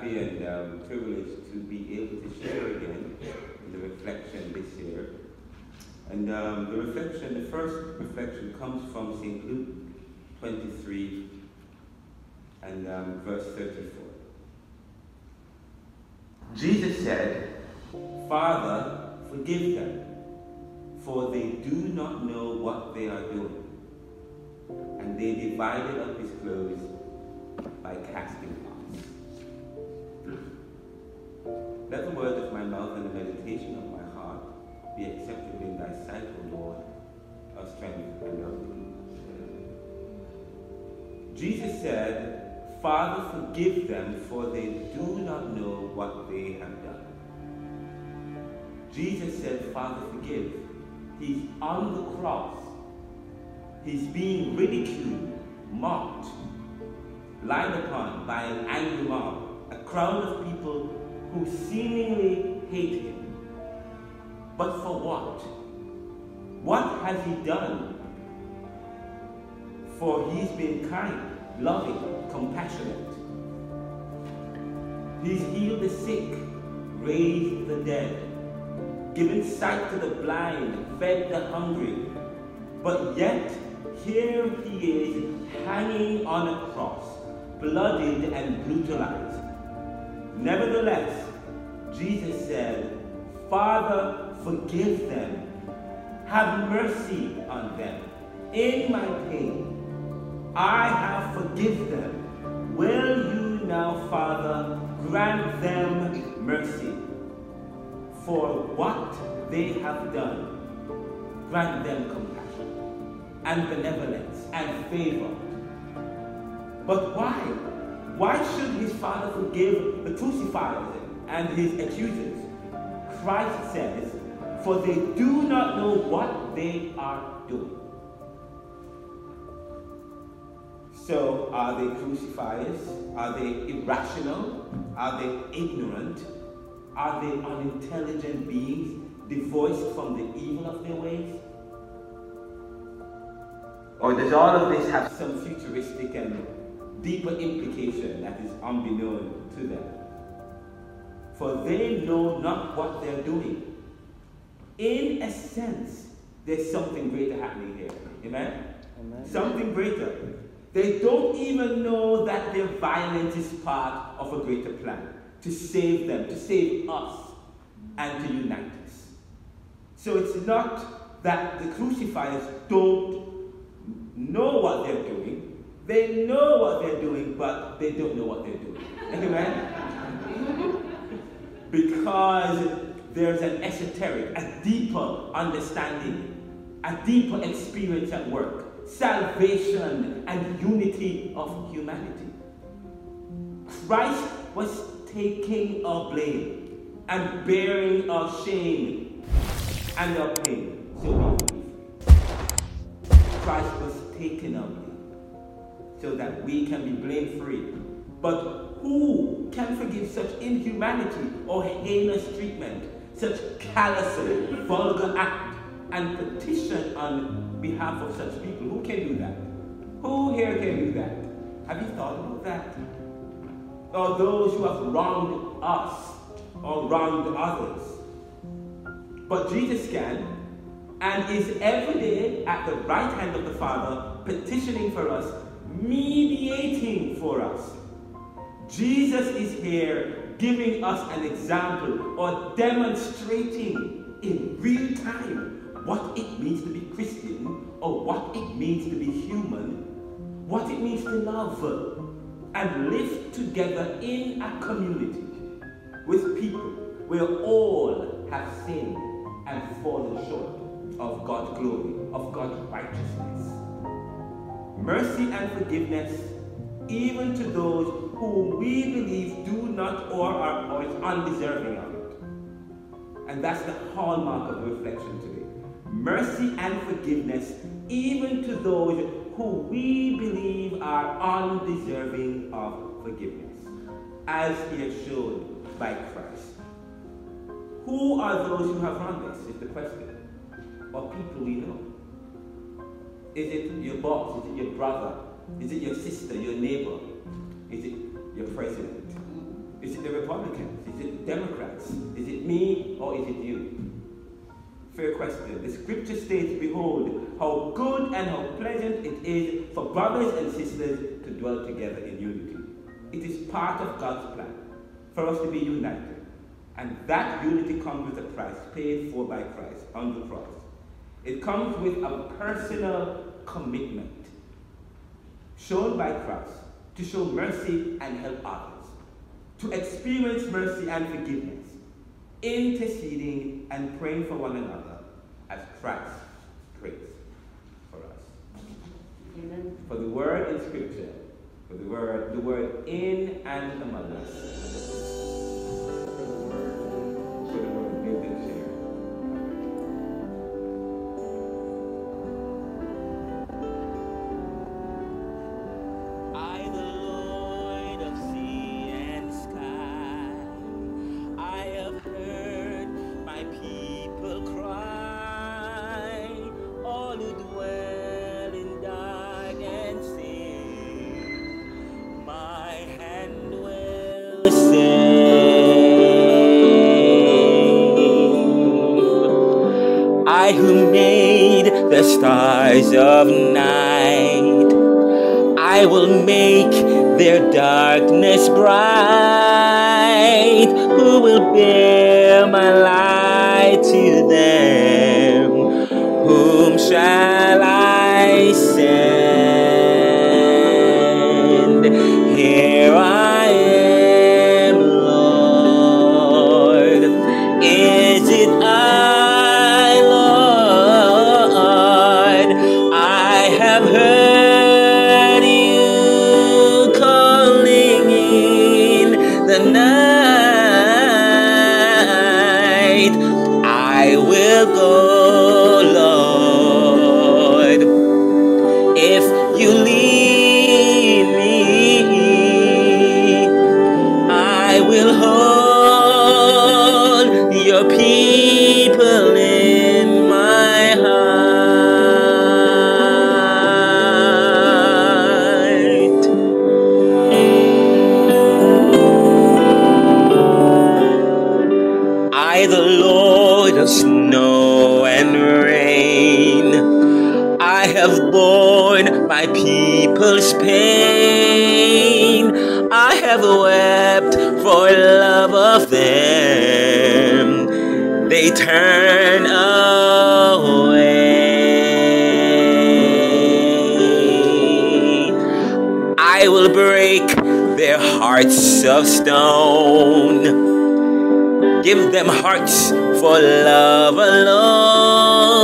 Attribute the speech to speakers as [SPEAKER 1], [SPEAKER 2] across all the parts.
[SPEAKER 1] happy and um, privileged to be able to share again the reflection this year. And um, the reflection, the first reflection comes from St. Luke 23 and um, verse 34. Jesus said, Father, forgive them, for they do not know what they are doing. And they divided up his clothes by casting Let the word of my mouth and the meditation of my heart be acceptable in thy sight, O Lord, our strength and our Redeemer. Jesus said, Father, forgive them, for they do not know what they have done. Jesus said, Father, forgive. He's on the cross. He's being ridiculed, mocked, lied upon by an angry mob, a crowd of people who seemingly hate him. But for what? What has he done? For he's been kind, loving, compassionate. He's healed the sick, raised the dead, given sight to the blind, fed the hungry. But yet, here he is hanging on a cross, bloodied and brutalized. Nevertheless, Jesus said, Father, forgive them. Have mercy on them. In my pain, I have forgiven them. Will you now, Father, grant them mercy for what they have done? Grant them compassion and benevolence and favor. But why? Why should his father forgive the crucifiers and his accusers? Christ says, For they do not know what they are doing. So, are they crucifiers? Are they irrational? Are they ignorant? Are they unintelligent beings divorced from the evil of their ways? Or does all of this have some futuristic and deeper implication that is unbeknown to them? For they know not what they're doing. In a sense, there's something greater happening here. Amen? Amen. Something greater. They don't even know that their violence is part of a greater plan to save them, to save us, and to unite us. So it's not that the crucifiers don't know what they're doing. They know what they're doing, they don't know what they're doing. Amen? because there's an esoteric, a deeper understanding, a deeper experience at work salvation and unity of humanity. Christ was taking our blame and bearing our shame and our pain so we. Christ was taking our blame so that we can be blame free. But who can forgive such inhumanity or heinous treatment, such callous, vulgar act, and petition on behalf of such people? Who can do that? Who here can do that? Have you thought about that? Or those who have wronged us or wronged others. But Jesus can and is every day at the right hand of the Father, petitioning for us, mediating for us. Jesus is here giving us an example or demonstrating in real time what it means to be Christian or what it means to be human, what it means to love and live together in a community with people where all Mercy and forgiveness, even to those who we believe do not or are is undeserving of it. And that's the hallmark of reflection today. Mercy and forgiveness, even to those who we believe are undeserving of forgiveness, as he has shown by Christ. Who are those who have wronged us? Is the question. Or people we know? Is it your boss? Is it your brother? Is it your sister, your neighbor? Is it your president? Is it the Republicans? Is it Democrats? Is it me or is it you? Fair question. The scripture states, Behold, how good and how pleasant it is for brothers and sisters to dwell together in unity. It is part of God's plan for us to be united. And that unity comes with a price paid for by Christ on the cross. It comes with a personal commitment shown by Christ to show mercy and help others, to experience mercy and forgiveness, interceding and praying for one another as Christ prays for us. Amen. For the word in Scripture, for the word, the word in and among us. Made the stars of night, I will make their darkness bright. Who will bear my light to them? Whom shall I send? Have wept for love of them. They turn away. I will break their hearts of stone. Give them hearts for love alone.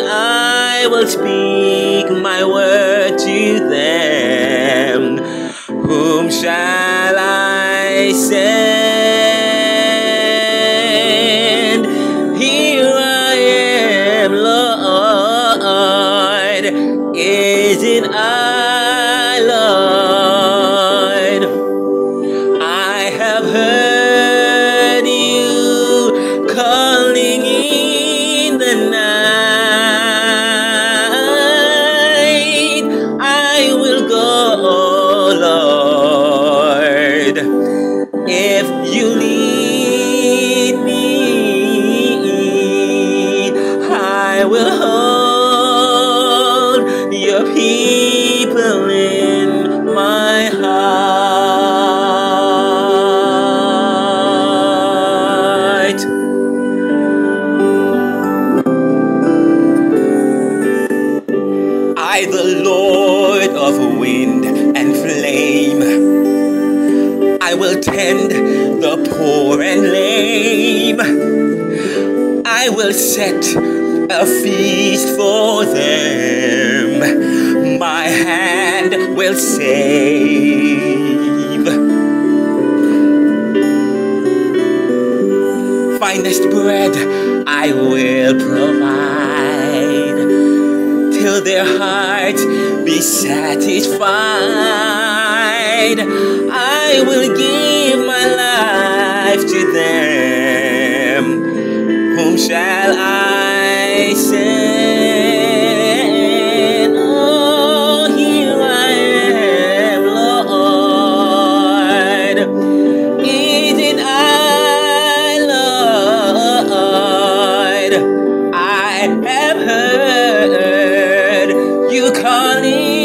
[SPEAKER 1] I will speak my word Is it I, I have heard you calling in the night. I will go, oh Lord, if you lead set a feast for them. My hand will save. Finest bread I will provide till their hearts be satisfied. I will give my life to them shall I send? Oh, here I am, Lord. Isn't I, Lord? I have heard you calling.